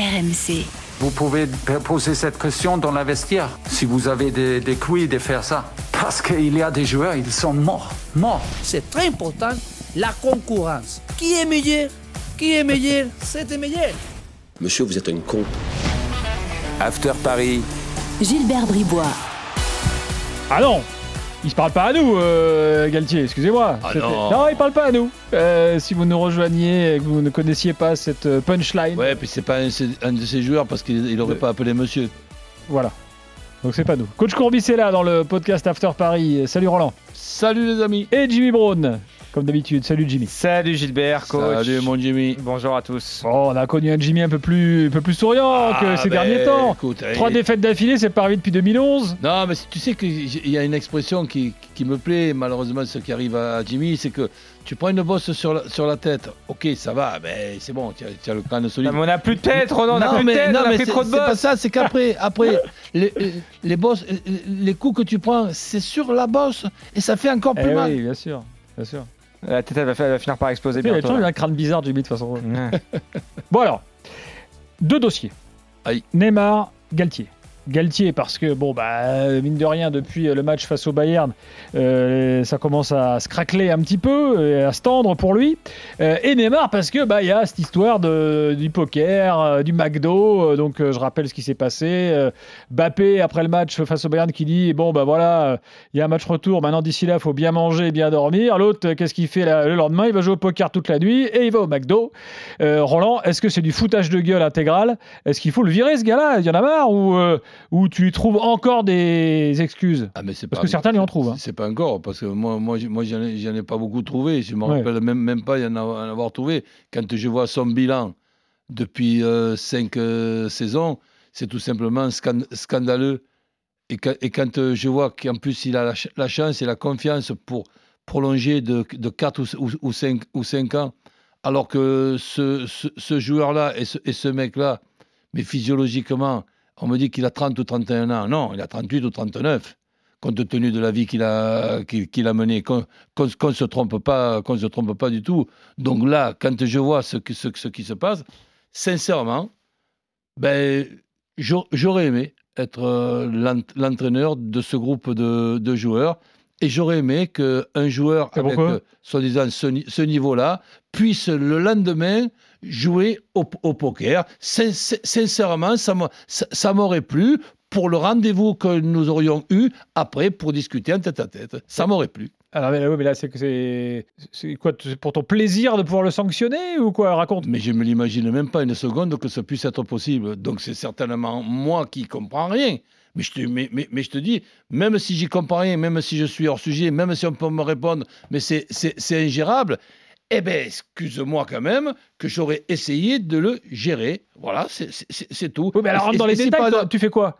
RMC. Vous pouvez poser cette question dans la vestiaire, si vous avez des, des couilles de faire ça. Parce qu'il y a des joueurs, ils sont morts, morts. C'est très important, la concurrence. Qui est meilleur? Qui est meilleur? C'était meilleur. Monsieur, vous êtes un con. After Paris. Gilbert Bribois. Ah non il se parle pas à nous, euh, Galtier, excusez-moi. Ah C'était- non. il parle pas à nous. Euh, si vous nous rejoigniez et que vous ne connaissiez pas cette euh, punchline, Ouais, puis c'est pas un, un de ses joueurs parce qu'il il aurait pas appelé monsieur. voilà. Donc c'est pas nous. Coach Courbis est là dans le podcast After Paris. Salut Roland. Salut les amis. Et Jimmy Brown, comme d'habitude. Salut Jimmy. Salut Gilbert, coach. Salut mon Jimmy. Bonjour à tous. Oh, on a connu un Jimmy un peu plus, un peu plus souriant que ces ben, derniers temps. écoute, Trois défaites d'affilée, c'est pas arrivé depuis 2011. Non, mais tu sais qu'il y a une expression qui, qui me plaît, malheureusement, ce qui arrive à Jimmy, c'est que tu prends une bosse sur la, sur la tête. Ok, ça va, mais c'est bon, tu as, as le crâne solide. Non, mais on a plus de tête, Roland, on a plus de mais, tête, non, on a c'est trop de c'est pas ça, c'est qu'après, après, les, les, les bosses, les coups que tu prends, c'est sur la bosse et ça fait encore plus Eh mal. oui, bien sûr. Bien sûr. La tête, elle va, elle va finir par exploser Il a bientôt. toujours eu un crâne bizarre, Jimmy, de toute façon. Ouais. Bon alors, deux dossiers. Aïe. Neymar, Galtier. Galtier parce que bon bah mine de rien depuis le match face au Bayern euh, ça commence à se craqueler un petit peu et à se tendre pour lui. Euh, et Neymar parce que bah il y a cette histoire du poker euh, du McDo euh, donc euh, je rappelle ce qui s'est passé euh, Bappé après le match face au Bayern qui dit bon bah voilà euh, il y a un match retour maintenant d'ici là faut bien manger et bien dormir. L'autre euh, qu'est-ce qu'il fait le lendemain? Il va jouer au poker toute la nuit et il va au McDo. Euh, Roland, est-ce que c'est du foutage de gueule intégral? Est-ce qu'il faut le virer, ce gars-là? Il y en a marre ou tu trouves encore des excuses Ah, mais Parce pas- que certains lui en trouvent, hein. C'est pas encore, parce que moi, moi, moi j'en ai, pas beaucoup trouvé. Je me Ouais. rappelle même, même pas y en avoir, trouvé. Quand je vois son bilan depuis euh, cinq euh, saisons, c'est tout simplement scan- scandaleux. Et, quand- et quand euh, je vois qu'en plus il a la, ch- la chance et la confiance pour prolonger de, de 4 ou, ou, ou 5, ou cinq ans, alors que ce, ce, ce joueur-là et ce, et ce mec-là, mais physiologiquement, on me dit qu'il a 30 ou 31 ans. Non, il a 38 ou 39 compte tenu de la vie qu'il a, qu'il qu'il a menée, qu'on ne se trompe pas, qu'on se trompe pas du tout. Donc là, quand je vois ce, que- ce, ce qui se passe, sincèrement, ben, j'au- j'aurais aimé être euh, l'ent- l'entraîneur de ce groupe de, de joueurs. Et j'aurais aimé qu'un joueur avec, euh, soi-disant, ce niveau-là puisse le lendemain jouer au, au poker. Sin- sin- sincèrement, ça m'a- ça ça m'aurait plu pour le rendez-vous que nous aurions eu après pour discuter en tête à tête. Ça m'aurait plu. Alors, mais, là, ouais, mais là, c'est quoi pour ton plaisir de pouvoir le sanctionner Ou quoi? Raconte. Mais je ne me l'imagine même pas une seconde que ça puisse être possible. Donc c'est certainement moi qui comprends rien. Mais je, te, mais, mais, mais je te dis, même si j'y comprends rien, même si je suis hors sujet, même si on peut me répondre, mais c'est ingérable, eh bien, excuse-moi quand même que j'aurais essayé de le gérer. Voilà, c'est- tout. Oui, mais alors, rentre dans les détails, pas- tu fais quoi?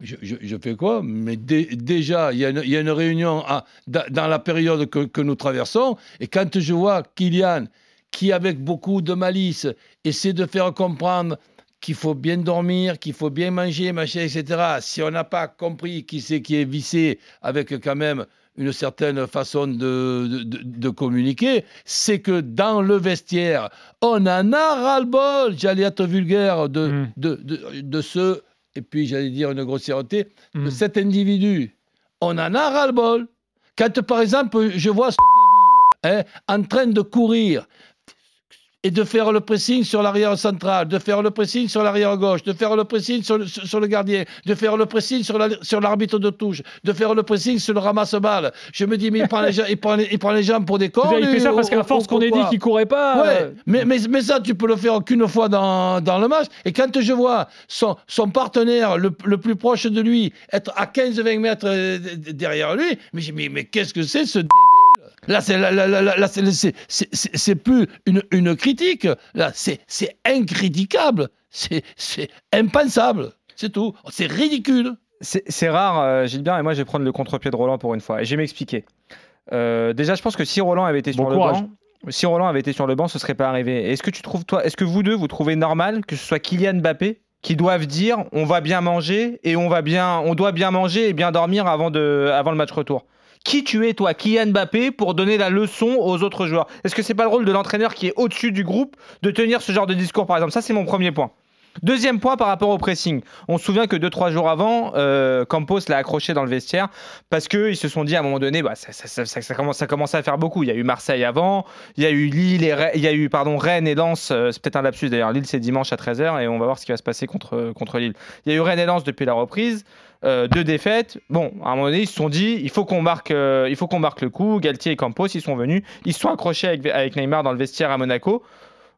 Je, je- je fais quoi? Mais dé- déjà, il y, a une- il y a une réunion à- dans la période que, que nous traversons, et quand je vois Kylian, qui avec beaucoup de malice essaie de faire comprendre qu'il faut bien dormir, qu'il faut bien manger, machin, etc. Si on n'a pas compris qui c'est qui est vissé avec quand même une certaine façon de, de, communiquer, c'est que dans le vestiaire, on en a ras-le-bol, j'allais être vulgaire, de, Mm. de, de, de ce, et puis j'allais dire une grossièreté, de Mm. cet individu. On en a ras-le-bol. Quand, par exemple, je vois ce débile hein, en train de courir et de faire le pressing sur l'arrière central, de faire le pressing sur l'arrière gauche, de faire le pressing sur le, sur le gardien, de faire le pressing sur la- sur l'arbitre de touche, de faire le pressing sur le ramasse-balle. Je me dis, mais il prend les gens, il prend les, il prend les gens pour des cons. Il fait ça parce qu'à force qu'on ait dit qu'il courait pas. Ouais, euh, mais, mais, mais ça, tu peux le faire qu'une fois dans, dans le match. Et quand je vois son, son partenaire le, le plus proche de lui être à 15-20 mètres euh, derrière lui, mais, dis, mais qu'est-ce que c'est ce Là, c'est là, là, là, c'est- c'est- c'est- c'est- c'est plus une, une critique. Là, c'est c'est incritiquable. C'est c'est impensable. C'est tout. C'est ridicule. C'est rare, euh, Gilbert, et moi je vais prendre le contre-pied de Roland pour une fois. Et je vais m'expliquer. Euh, déjà, je pense que si Roland avait été Bon sur courage. le banc, si Roland avait été sur le banc, ce serait pas arrivé. Est-ce que tu trouves, toi, est-ce que vous deux, vous trouvez normal que ce soit Kylian Mbappé qui doivent dire on va bien manger et on va bien, on doit bien manger et bien dormir avant de, avant le match retour? Qui tu es, toi, Kylian Mbappé, pour donner la leçon aux autres joueurs? Est-ce que c'est pas le rôle de l'entraîneur qui est au-dessus du groupe de tenir ce genre de discours, par exemple? Ça, c'est mon premier point. Deuxième point par rapport au pressing. On se souvient que 2-3 jours avant, euh, Campos l'a accroché dans le vestiaire parce qu'ils se sont dit à un moment donné, bah, ça, ça, ça, commence, ça commençait à faire beaucoup. Il y a eu Marseille avant, il y a eu Lille Rennes, il y a eu pardon, Rennes et Lens. euh, c'est peut-être un lapsus d'ailleurs. Lille c'est dimanche à 13h et on va voir ce qui va se passer contre, contre Lille. Il y a eu Rennes et Lens depuis la reprise. Euh, deux défaites. Bon, à un moment donné, ils se sont dit, il faut qu'on marque, euh, il faut qu'on marque le coup. Galtier et Campos, ils sont venus, ils se sont accrochés avec, avec Neymar dans le vestiaire à Monaco.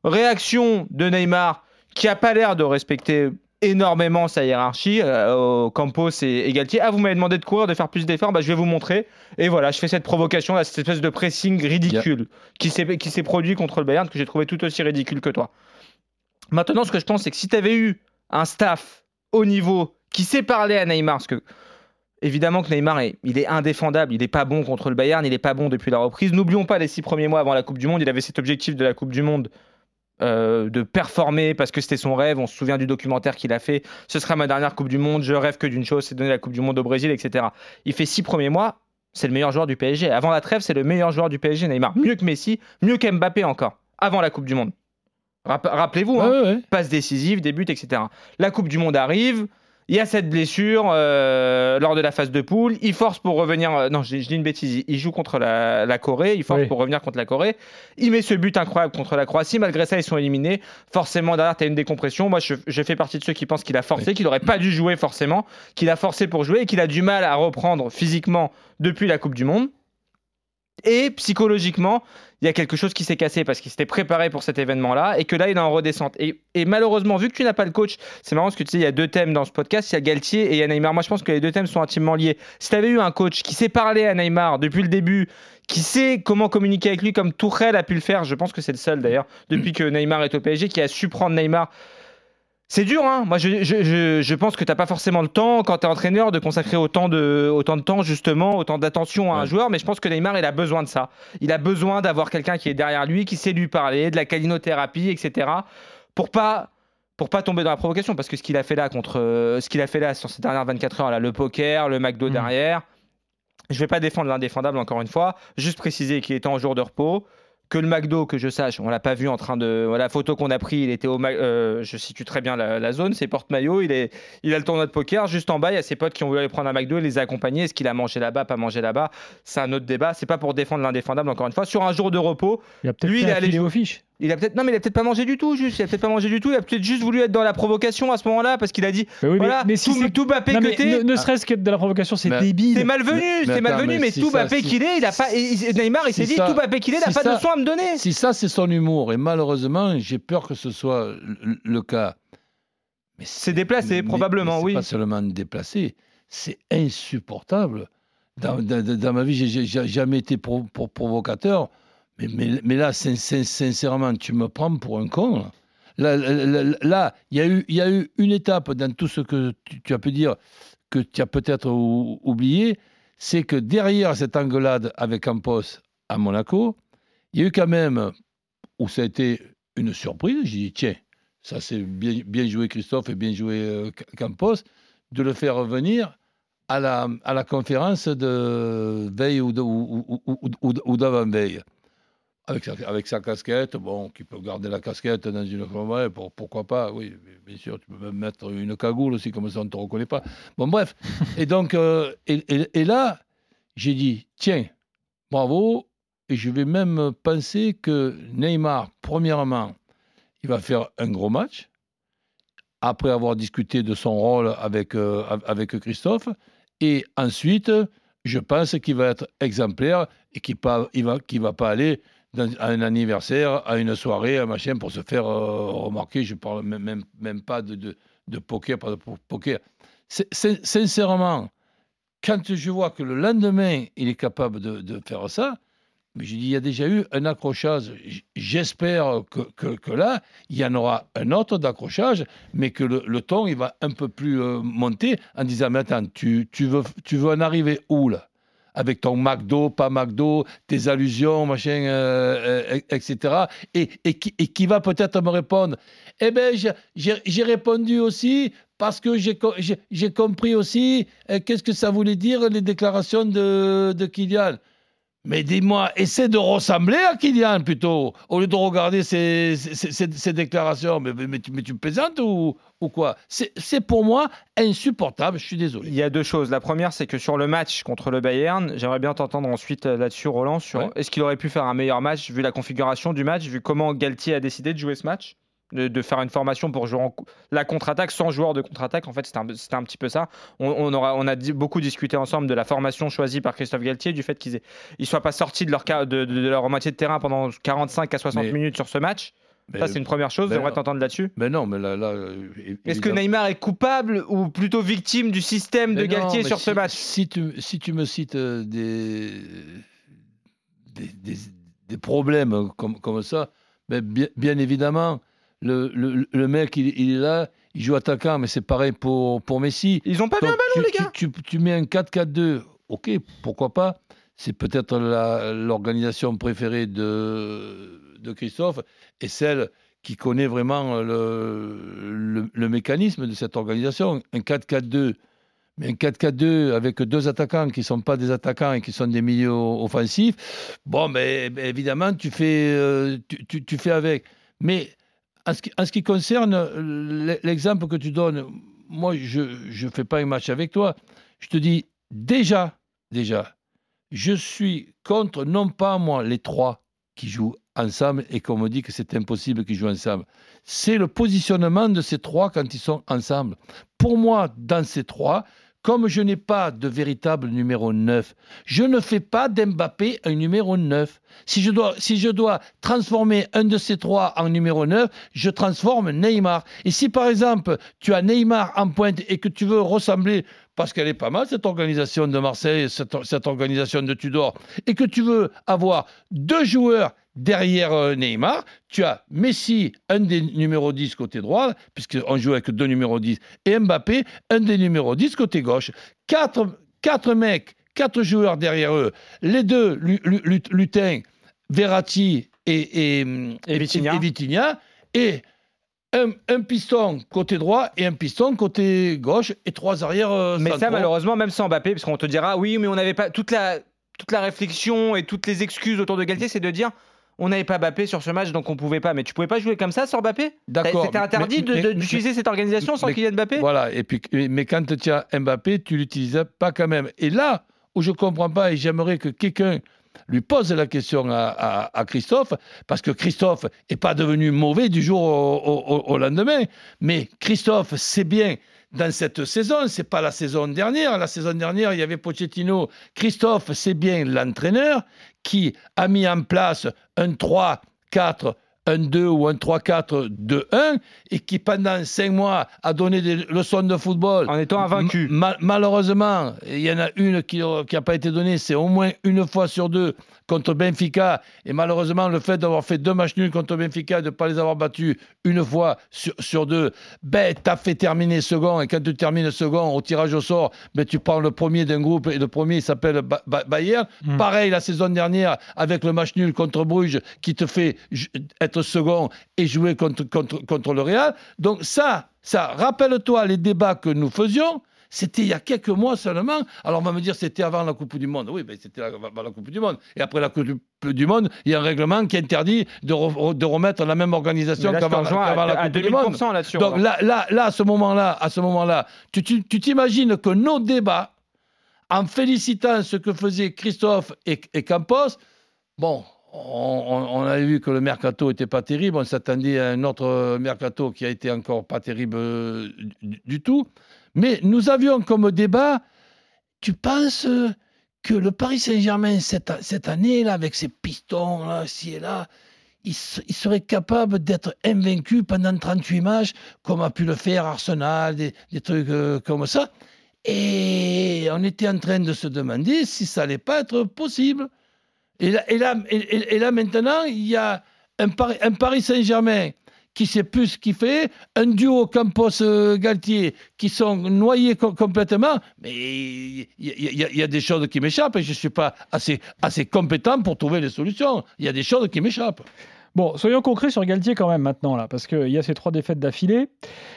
Réaction de Neymar qui a pas l'air de respecter énormément sa hiérarchie, euh, Campos et, et Galtier. Ah, vous m'avez demandé de courir, de faire plus d'efforts, bah, je vais vous montrer. Et voilà, je fais cette provocation, là, cette espèce de pressing ridicule qui s'est qui s'est produit contre le Bayern, que j'ai trouvé tout aussi ridicule que toi. Maintenant, ce que je pense, c'est que si tu avais eu un staff au niveau qui sait parler à Neymar, parce que évidemment que Neymar est, il est indéfendable, il n'est pas bon contre le Bayern, il n'est pas bon depuis la reprise. N'oublions pas les six premiers mois avant la Coupe du Monde, il avait cet objectif de la Coupe du Monde euh, de performer parce que c'était son rêve. On se souvient du documentaire qu'il a fait. Ce sera ma dernière Coupe du Monde. Je rêve que d'une chose, c'est de donner la Coupe du Monde au Brésil, etc. Il fait six premiers mois. C'est le meilleur joueur du PSG. Avant la trêve, c'est le meilleur joueur du PSG, Neymar. Mieux que Messi, mieux qu'Mbappé encore. Avant la Coupe du Monde. Rapp- Rappelez-vous, hein, Ouais, passe décisive, début, etc. La Coupe du Monde arrive. Il y a cette blessure euh, lors de la phase de poule. Il force pour revenir. euh, non, je, je dis une bêtise. Il, joue contre la, la Corée. Il force Oui. pour revenir contre la Corée. Il met ce but incroyable contre la Croatie. Malgré ça, ils sont éliminés. Forcément, derrière, tu as une décompression. Moi, je, je fais partie de ceux qui pensent qu'il a forcé, qu'il n'aurait pas dû jouer forcément, qu'il a forcé pour jouer et qu'il a du mal à reprendre physiquement depuis la Coupe du Monde. Et psychologiquement, il y a quelque chose qui s'est cassé parce qu'il s'était préparé pour cet événement-là et que là, il est en redescente. Et, malheureusement, vu que tu n'as pas le coach, c'est marrant parce que tu sais, il y a deux thèmes dans ce podcast, il y a Galtier et il y a Neymar. Moi, je pense que les deux thèmes sont intimement liés. Si tu avais eu un coach qui sait parler à Neymar depuis le début, qui sait comment communiquer avec lui comme Tourelle a pu le faire, je pense que c'est le seul d'ailleurs, depuis que Neymar est au PSG, qui a su prendre Neymar. C'est dur, hein. Moi, je, je, je, je pense que t'as pas forcément le temps, quand tu es entraîneur, de consacrer autant de, autant de temps, justement, autant d'attention à un joueur. Mais je pense que Neymar, il a besoin de ça. Il a besoin d'avoir quelqu'un qui est derrière lui, qui sait lui parler, de la calinothérapie, etc. Pour pas pour pas tomber dans la provocation parce que ce qu'il a fait là contre euh, ce qu'il a fait là sur ces dernières 24 heures là le poker le McDo Mm. derrière je vais pas défendre l'indéfendable encore une fois juste préciser qu'il était en jour de repos que le McDo que je sache on l'a pas vu en train de la photo qu'on a pris il était au euh, je situe très bien la, la zone c'est porte-maillot il est il a le tournoi de poker juste en bas il y a ses potes qui ont voulu aller prendre un McDo il les a accompagnés est-ce qu'il a mangé là-bas pas mangé là-bas c'est un autre débat c'est pas pour défendre l'indéfendable encore une fois sur un jour de repos Il a peut-être Lui, il est allé aux fiches. Il a peut-être non mais il a peut-être pas mangé du tout juste il a peut-être pas mangé du tout il a peut-être juste voulu être dans la provocation à ce moment-là parce qu'il a dit Mais oui, mais- voilà mais si tout, c'est- tout Mbappé Non, mais que t'es, ne, ne serait-ce que de la provocation, c'est Mais- débile. c'est malvenu c'est malvenu mais, mais si tout Mbappé si- qu'il est il a pas Neymar il s'est dit tout Mbappé qu'il est il a si pas de leçon à me donner Si ça, c'est son humour, et malheureusement, j'ai peur que ce soit le, le cas. Mais C'est déplacé, mais- probablement, mais c'est oui. pas seulement déplacé, c'est insupportable. Dans, dans- dans ma vie, j'ai- jamais été pro- pro- provocateur, mais, là, sin- sin- sincèrement, tu me prends pour un con. Là, il y, a eu- une étape dans tout ce que tu, as pu dire que tu as peut-être ou- oublié, c'est que derrière cette engueulade avec Campos à Monaco, il y a eu quand même, où ça a été une surprise, j'ai dit, tiens, ça c'est bien, joué Christophe et bien joué euh, Campos, de le faire revenir à la, conférence de veille ou d'avant-veille. Avec sa, casquette, bon, qui peut garder la casquette dans une ouais, pour, pourquoi pas, oui, bien sûr, tu peux même mettre une cagoule aussi, comme ça on ne te reconnaît pas. Bon, bref. et donc, euh, et, là, j'ai dit, tiens, bravo, et je vais même penser que Neymar, premièrement, il va faire un gros match, après avoir discuté de son rôle avec, euh, av- avec Christophe, et ensuite, je pense qu'il va être exemplaire et qu'il ne va, va pas aller à un anniversaire, à une soirée, à un machin, pour se faire euh, remarquer. Je ne parle même, même, pas de, de, poker, pas de po- poker. Sincèrement, quand je vois que le lendemain, il est capable de, de faire ça, mais je dis, il y a déjà eu un accrochage. J'espère que, que, que là, il y en aura un autre d'accrochage, mais que le, le ton, il va un peu plus euh, monter en disant, mais attends, tu, tu, veux, tu veux en arriver où là? Avec ton McDo, pas McDo, tes allusions, machin, euh, euh, etc. Et, qui, va peut-être me répondre Eh bien, j'ai- répondu aussi parce que j'ai compris aussi euh, qu'est-ce que ça voulait dire les déclarations de, de Kylian? Mais dis-moi, essaie de ressembler à Kylian plutôt, au lieu de regarder ses, ses- ses- ses déclarations. Mais, mais, mais tu, mais tu me plaisantes ou, ou quoi? C'est pour moi insupportable, je suis Il désolé. y a deux choses. La première, c'est que sur le match contre le Bayern, j'aimerais bien t'entendre ensuite euh, là-dessus, Roland, sur Ouais. est-ce qu'il aurait pu faire un meilleur match vu la configuration du match, vu comment Galtier a décidé de jouer ce match? De, de faire une formation pour jouer en la contre-attaque sans joueur de contre-attaque. En fait, c'était un, un petit peu ça. On, on aura, on a dit- beaucoup discuté ensemble de la formation choisie par Christophe Galtier, du fait qu'ils ne soient pas sortis de leur, de, leur moitié de terrain pendant 45 à 60 Mais- minutes sur ce match. Mais, ça, c'est une première chose. ben J'aimerais t'entendre là-dessus. mais non, mais là. là Est-ce que Neymar est coupable ou plutôt victime du système de Mais Galtier mais sur ce match? si tu, si tu me cites euh, des, des, des- des problèmes comme, comme ça, ben bien, bien évidemment, le, le, le mec, il, il est là, il joue attaquant, mais c'est pareil pour, pour Messi. Ils ont pas vu un Donc, ballon, tu, les gars tu, tu- tu mets un 4-4-2, ok, pourquoi pas C'est peut-être l'organisation préférée de, de Christophe et celle qui connaît vraiment le, le, mécanisme de cette organisation. Un 4-4-2, mais un 4-4-2 avec deux attaquants qui ne sont pas des attaquants et qui sont des milieux offensifs, bon, ben, évidemment, tu fais, euh, tu, tu- tu fais avec. Mais en ce qui, concerne l- l'exemple que tu donnes, moi, je ne fais pas un match avec toi. Je te dis déjà, déjà, je suis contre, non pas moi, les trois qui jouent ensemble et qu'on me dit que c'est impossible qu'ils jouent ensemble. C'est le positionnement de ces trois quand ils sont ensemble. Pour moi, dans ces trois, comme je n'ai pas de véritable numéro 9, je ne fais pas d'Mbappé un numéro 9. Si je, dois, transformer un de ces trois en numéro 9, je transforme Neymar. Et si par exemple tu as Neymar en pointe et que tu veux ressembler, parce qu'elle est pas mal cette organisation de Marseille, cette, cette organisation de Tudor, et que tu veux avoir deux joueurs derrière euh, Neymar, tu as Messi, un des numéros 10 côté droit, puisqu'on joue avec deux numéros 10, et Mbappé, un des numéros 10 côté gauche. Quatre, quatre mecs, quatre joueurs derrière eux, les deux Lu- Lu- Lu- Lutin, Verratti et, et, Et Vitinha. et un, un piston côté droit et un piston côté gauche et trois arrières euh, Mais ça, malheureusement, même sans Mbappé, parce qu'on te dira, oui, mais on n'avait pas toute la, toute la réflexion et toutes les excuses autour de Galtier, c'est de dire, on n'avait pas Mbappé sur ce match, donc on pouvait pas. Mais tu pouvais pas jouer comme ça sans Mbappé? D'accord, C'était interdit d'utiliser cette organisation sans mais- Kylian Mbappé? Voilà, et puis, mais quand tu as Mbappé, tu l'utilisais pas quand même. Et là où je comprends pas, et j'aimerais que quelqu'un lui pose la question à, à- à Christophe, parce que Christophe n'est pas devenu mauvais du jour au, au- au lendemain, mais Christophe, c'est bien dans cette saison, c'est pas la saison dernière. La saison dernière, il y avait Pochettino. Christophe, c'est bien l'entraîneur qui a mis en place un 3, 4, un 2 ou un 3-4, 2-1 et qui pendant 5 mois a donné des leçons de football. En étant invaincu. Ma- malheureusement, il y en a une qui n'a pas été donnée, c'est au moins une fois sur deux contre Benfica. Et malheureusement, le fait d'avoir fait deux matchs nuls contre Benfica et de ne pas les avoir battus une fois sur, sur deux, ben, tu as fait terminer second. Et quand tu termines second au tirage au sort, ben, tu prends le premier d'un groupe et le premier il s'appelle Ba- Ba- Bayern. Pareil la saison dernière avec le match nul contre Bruges qui te fait ju- être second et jouer contre, contre, contre le Real. Donc ça, ça, rappelle-toi les débats que nous faisions. C'était il y a quelques mois seulement. Alors on va me dire c'était avant la Coupe du Monde. Oui, ben, c'était avant la Coupe du Monde. Et après la Coupe du Monde, il y a un règlement qui interdit de, re- de remettre la même organisation là, qu'avant la à Coupe du Monde. 2000% là-dessus. Donc là, là, là, à ce moment-là, à ce moment-là, tu t'imagines que nos débats, en félicitant ce que faisaient Christophe et, et Campos, bon, on, on- a vu que le mercato n'était pas terrible. On s'attendait à un autre mercato qui a été encore pas terrible euh, du, tout. Mais nous avions comme débat, tu penses euh, que le Paris Saint-Germain, cette, cette année, là, avec ses pistons, là, ci et là, il, se- il serait capable d'être invaincu pendant 38 matchs, comme a pu le faire Arsenal, des, des trucs euh, comme ça. Et on était en train de se demander si ça allait pas être possible. Et là, et là, et- là, maintenant, il y a un Paris, Saint-Germain qui sait plus ce qu'il fait, un duo Campos-Galtier qui sont noyés co- complètement, mais il y, y- y a- il y a des choses qui m'échappent et je ne suis pas assez, assez compétent pour trouver les solutions. Il y a des choses qui m'échappent. Bon, soyons concrets sur Galtier quand même maintenant, là, parce qu'il y a ces trois défaites d'affilée.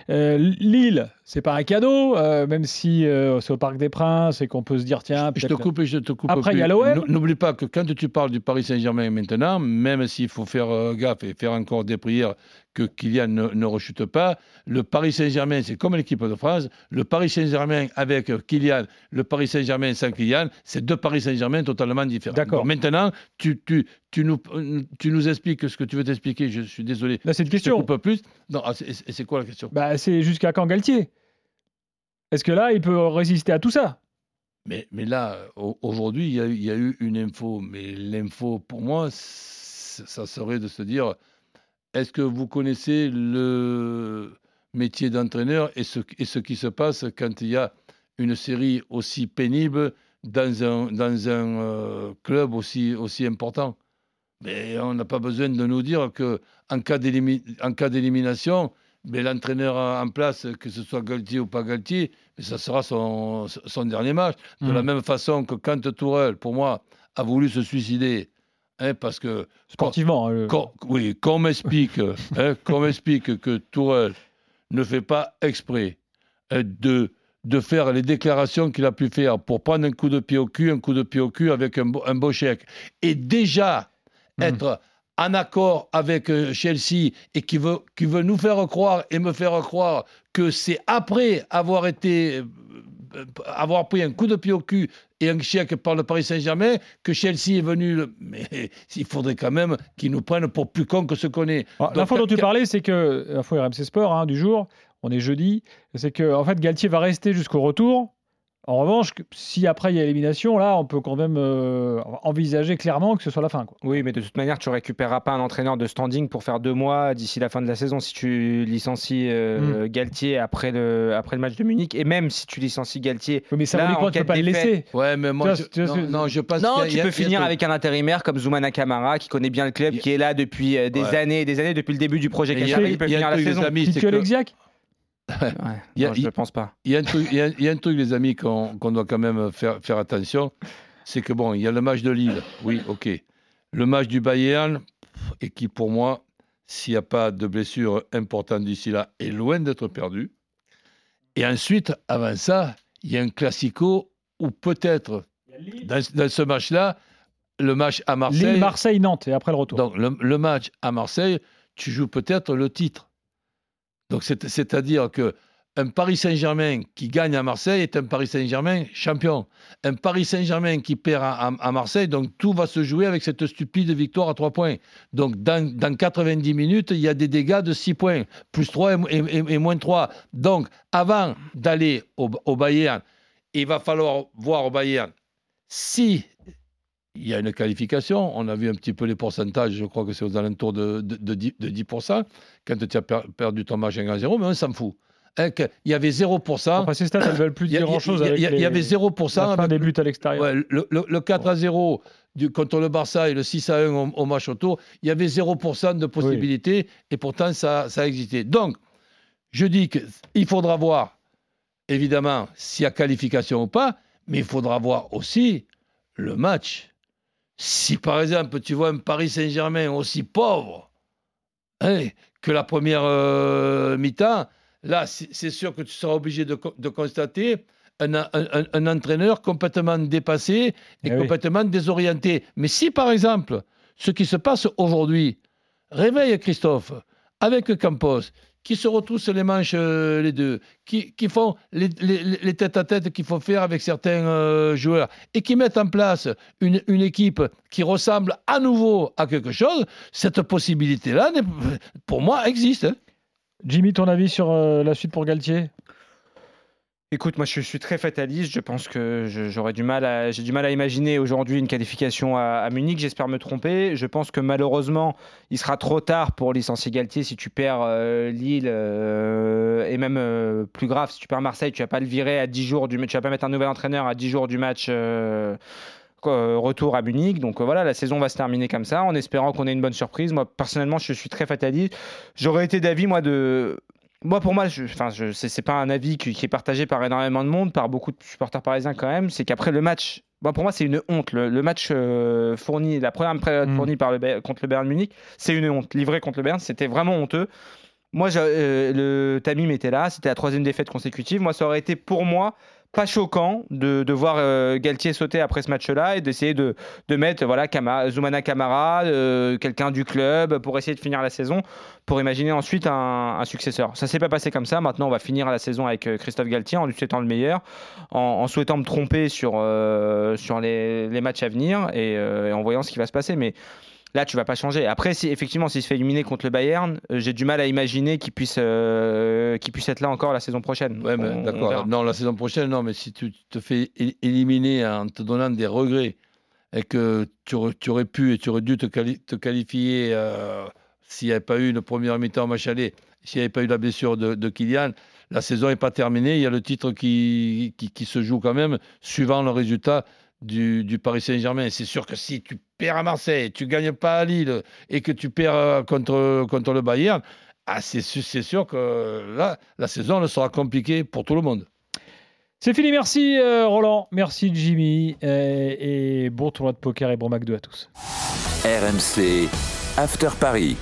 Euh, Lille, c'est pas un cadeau, euh, même si euh, c'est au Parc des Princes et qu'on peut se dire, tiens, Je te coupe et je te coupe. Après, il y a l'OM. N'oublie pas que quand tu parles du Paris Saint-Germain maintenant, même s'il faut faire euh, gaffe et faire encore des prières que Kylian ne, ne rechute pas, le Paris Saint-Germain, c'est comme l'équipe de France. Le Paris Saint-Germain avec Kylian, le Paris Saint-Germain sans Kylian, c'est deux Paris Saint-Germain totalement différents. D'accord. Maintenant, tu, tu, tu, nous, tu nous expliques ce que tu veux t'expliquer. Je suis désolé. Là, c'est une question. coupe plus. Non, ah, c'est quoi la question? Bah, c'est jusqu'à quand Galtier? Est-ce que là, il peut résister à tout ça? Mais, mais là, au- aujourd'hui, il y, a eu- il y a eu une info. Mais l'info, pour moi, ça serait de se dire est-ce que vous connaissez le métier d'entraîneur et ce, et ce qui se passe quand il y a une série aussi pénible dans un, dans un euh, club aussi, aussi important? Mais on n'a pas besoin de nous dire que en cas d'élimination, mais l'entraîneur en place, que ce soit Galtier ou pas Galtier, mais ça sera son, son dernier match. De la Mhm. même façon que quand Tourelle, pour moi, a voulu se suicider, hein, parce que Sportivement. euh, qu'on- oui, qu'on m'explique, hein, qu'on m'explique que Tourelle ne fait pas exprès hein, de, de faire les déclarations qu'il a pu faire pour prendre un coup de pied au cul, un coup de pied au cul avec un, beau- un beau chèque, et déjà Mhm. être en accord avec euh, Chelsea et qui veut, qui veut nous faire croire et me faire croire que c'est après avoir été avoir pris un coup de pied au cul et un chèque par le Paris Saint-Germain que Chelsea est venu. le- Mais il faudrait quand même qu'ils nous prennent pour plus cons que ce qu'on est. Alors, Donc, L'info dont tu que- parlais, c'est que, l'info RMC Sport hein, du jour, on est jeudi, c'est que en fait Galtier va rester jusqu'au retour. En revanche, si après il y a élimination, là, on peut quand même euh, envisager clairement que ce soit la fin. Quoi. Oui, mais de toute manière, tu récupéreras pas un entraîneur de standing pour faire deux mois d'ici la fin de la saison si tu licencies euh, Galtier après le, après le match de Munich. Et même si tu licencies Galtier. Oui, mais ça Là, veut dire en quoi Tu peux cas pas de le laisser Ouais, mais moi, Tu vois, je, non, non, je Non, tu a- peux a finir avec un intérimaire comme Zoumana Kamara qui connaît bien le club, qui est là depuis euh, des Ouais. années et des années, depuis le début du projet il y a- Qatari, il peut finir un la truc, les saison. amis, c'est Titio que- Lexiac Ouais, Il y a- non, je ne pense pas. Il y, a un truc, il, y y a un truc, les amis, qu'on doit quand même faire, faire attention. C'est que, bon, il y a le match de Lille. Oui, OK. Le match du Bayern, et qui, pour moi, s'il n'y a pas de blessure importante d'ici là, est loin d'être perdu. Et ensuite, avant ça, il y a un classico où peut-être, dans, dans ce match-là, le match à Marseille. Lille, Marseille, Nantes et après le retour. Donc, le, le match à Marseille, tu joues peut-être le titre. Donc, c'est- c'est-à-dire que un Paris Saint-Germain qui gagne à Marseille est un Paris Saint-Germain champion. Un Paris Saint-Germain qui perd à, Marseille, donc tout va se jouer avec cette stupide victoire à 3 points. Donc, dans, dans 90 minutes, il y a des dégâts de 6 points, plus 3 et, et- et moins 3. Donc, avant d'aller au, au Bayern, il va falloir voir au Bayern si il y a une qualification. On a vu un petit peu les pourcentages. Je crois que c'est aux alentours de, de, de 10, de 10%. Quand tu as per- perdu ton match 1 à 0, mais on s'en fout. Hein, il y avait 0%. Après ces stats, elles veulent plus dire grand-chose il y avait 0% la fin avec des buts à l'extérieur. Ouais, le, le- le 4 à 0 du, contre le Barça et le 6 à 1 au, au match autour, il y avait 0% de possibilités et pourtant ça, ça a existé. Donc, je dis qu'il faudra voir, évidemment, s'il y a qualification ou pas, mais il faudra voir aussi le match. Si par exemple, tu vois un Paris Saint-Germain aussi pauvre hein, que la première euh, mi-temps, là, c'est sûr que tu seras obligé de, co- de constater un, un- un- un entraîneur complètement dépassé et Eh oui. complètement désorienté. Mais si, par exemple, ce qui se passe aujourd'hui réveille Christophe avec Campos, qui se retroussent les manches euh, les deux, qui, font les, les- les tête-à-tête qu'il faut faire avec certains euh, joueurs et qui mettent en place une, équipe qui ressemble à nouveau à quelque chose, cette possibilité-là, pour moi, existe. hein. Jimmy, ton avis sur euh, la suite pour Galtier? Écoute, moi je suis très fataliste. Je pense que j'aurais du mal à, j'ai du mal à imaginer aujourd'hui une qualification à, Munich. J'espère me tromper. Je pense que malheureusement, il sera trop tard pour licencier Galtier si tu perds euh, Lille euh, et même euh, plus grave, si tu perds Marseille, tu vas pas le virer à 10 jours du. Tu vas pas mettre un nouvel entraîneur à 10 jours du match. retour à Munich. Donc voilà, la saison va se terminer comme ça, en espérant qu'on ait une bonne surprise. Moi, personnellement, je suis très fataliste. J'aurais été d'avis, moi, de. Moi, pour moi, je, enfin, je, c'est, c'est pas un avis qui, qui est partagé par énormément de monde, par beaucoup de supporters parisiens quand même. C'est qu'après le match, moi, pour moi, c'est une honte. Le, le match euh, fourni, la première période Mm. fournie par le, contre le Bayern Munich, c'est une honte. Livré contre le Bayern, c'était vraiment honteux. Moi, euh, le Tamim était là, c'était la troisième défaite consécutive. Moi, ça aurait été pour moi pas choquant de, de voir euh, Galtier sauter après ce match-là et d'essayer de, de mettre voilà, Kama- Zoumana Kamara, euh, quelqu'un du club, pour essayer de finir la saison, pour imaginer ensuite un, un successeur. Ça s'est pas passé comme ça. Maintenant, on va finir la saison avec euh, Christophe Galtier en lui souhaitant le meilleur, en, en souhaitant me tromper sur, euh, sur les, les matchs à venir et, euh, et en voyant ce qui va se passer. Mais Là, tu vas pas changer. Après, si effectivement, s'il se fait éliminer contre le Bayern, euh, j'ai du mal à imaginer qu'il puisse, euh, qu'il puisse être là encore la saison prochaine. Ouais, mais d'accord. Non, la saison prochaine, non, mais si tu te fais éliminer en te donnant des regrets et que tu aurais, tu aurais pu et tu aurais dû te, quali- te qualifier euh, s'il n'y avait pas eu une première mi-temps match aller, s'il n'y avait pas eu la blessure de, de Kylian, la saison n'est pas terminée. Il y a le titre qui, qui, qui se joue quand même suivant le résultat du, du Paris Saint-Germain. C'est sûr que si tu perds à Marseille, tu gagnes pas à Lille et que tu perds euh, contre, contre le Bayern, ah, c'est sûr que là, la saison elle sera compliquée pour tout le monde. C'est fini, merci euh, Roland, merci Jimmy, et bon tournoi de poker et bon McDo à tous. RMC After Paris.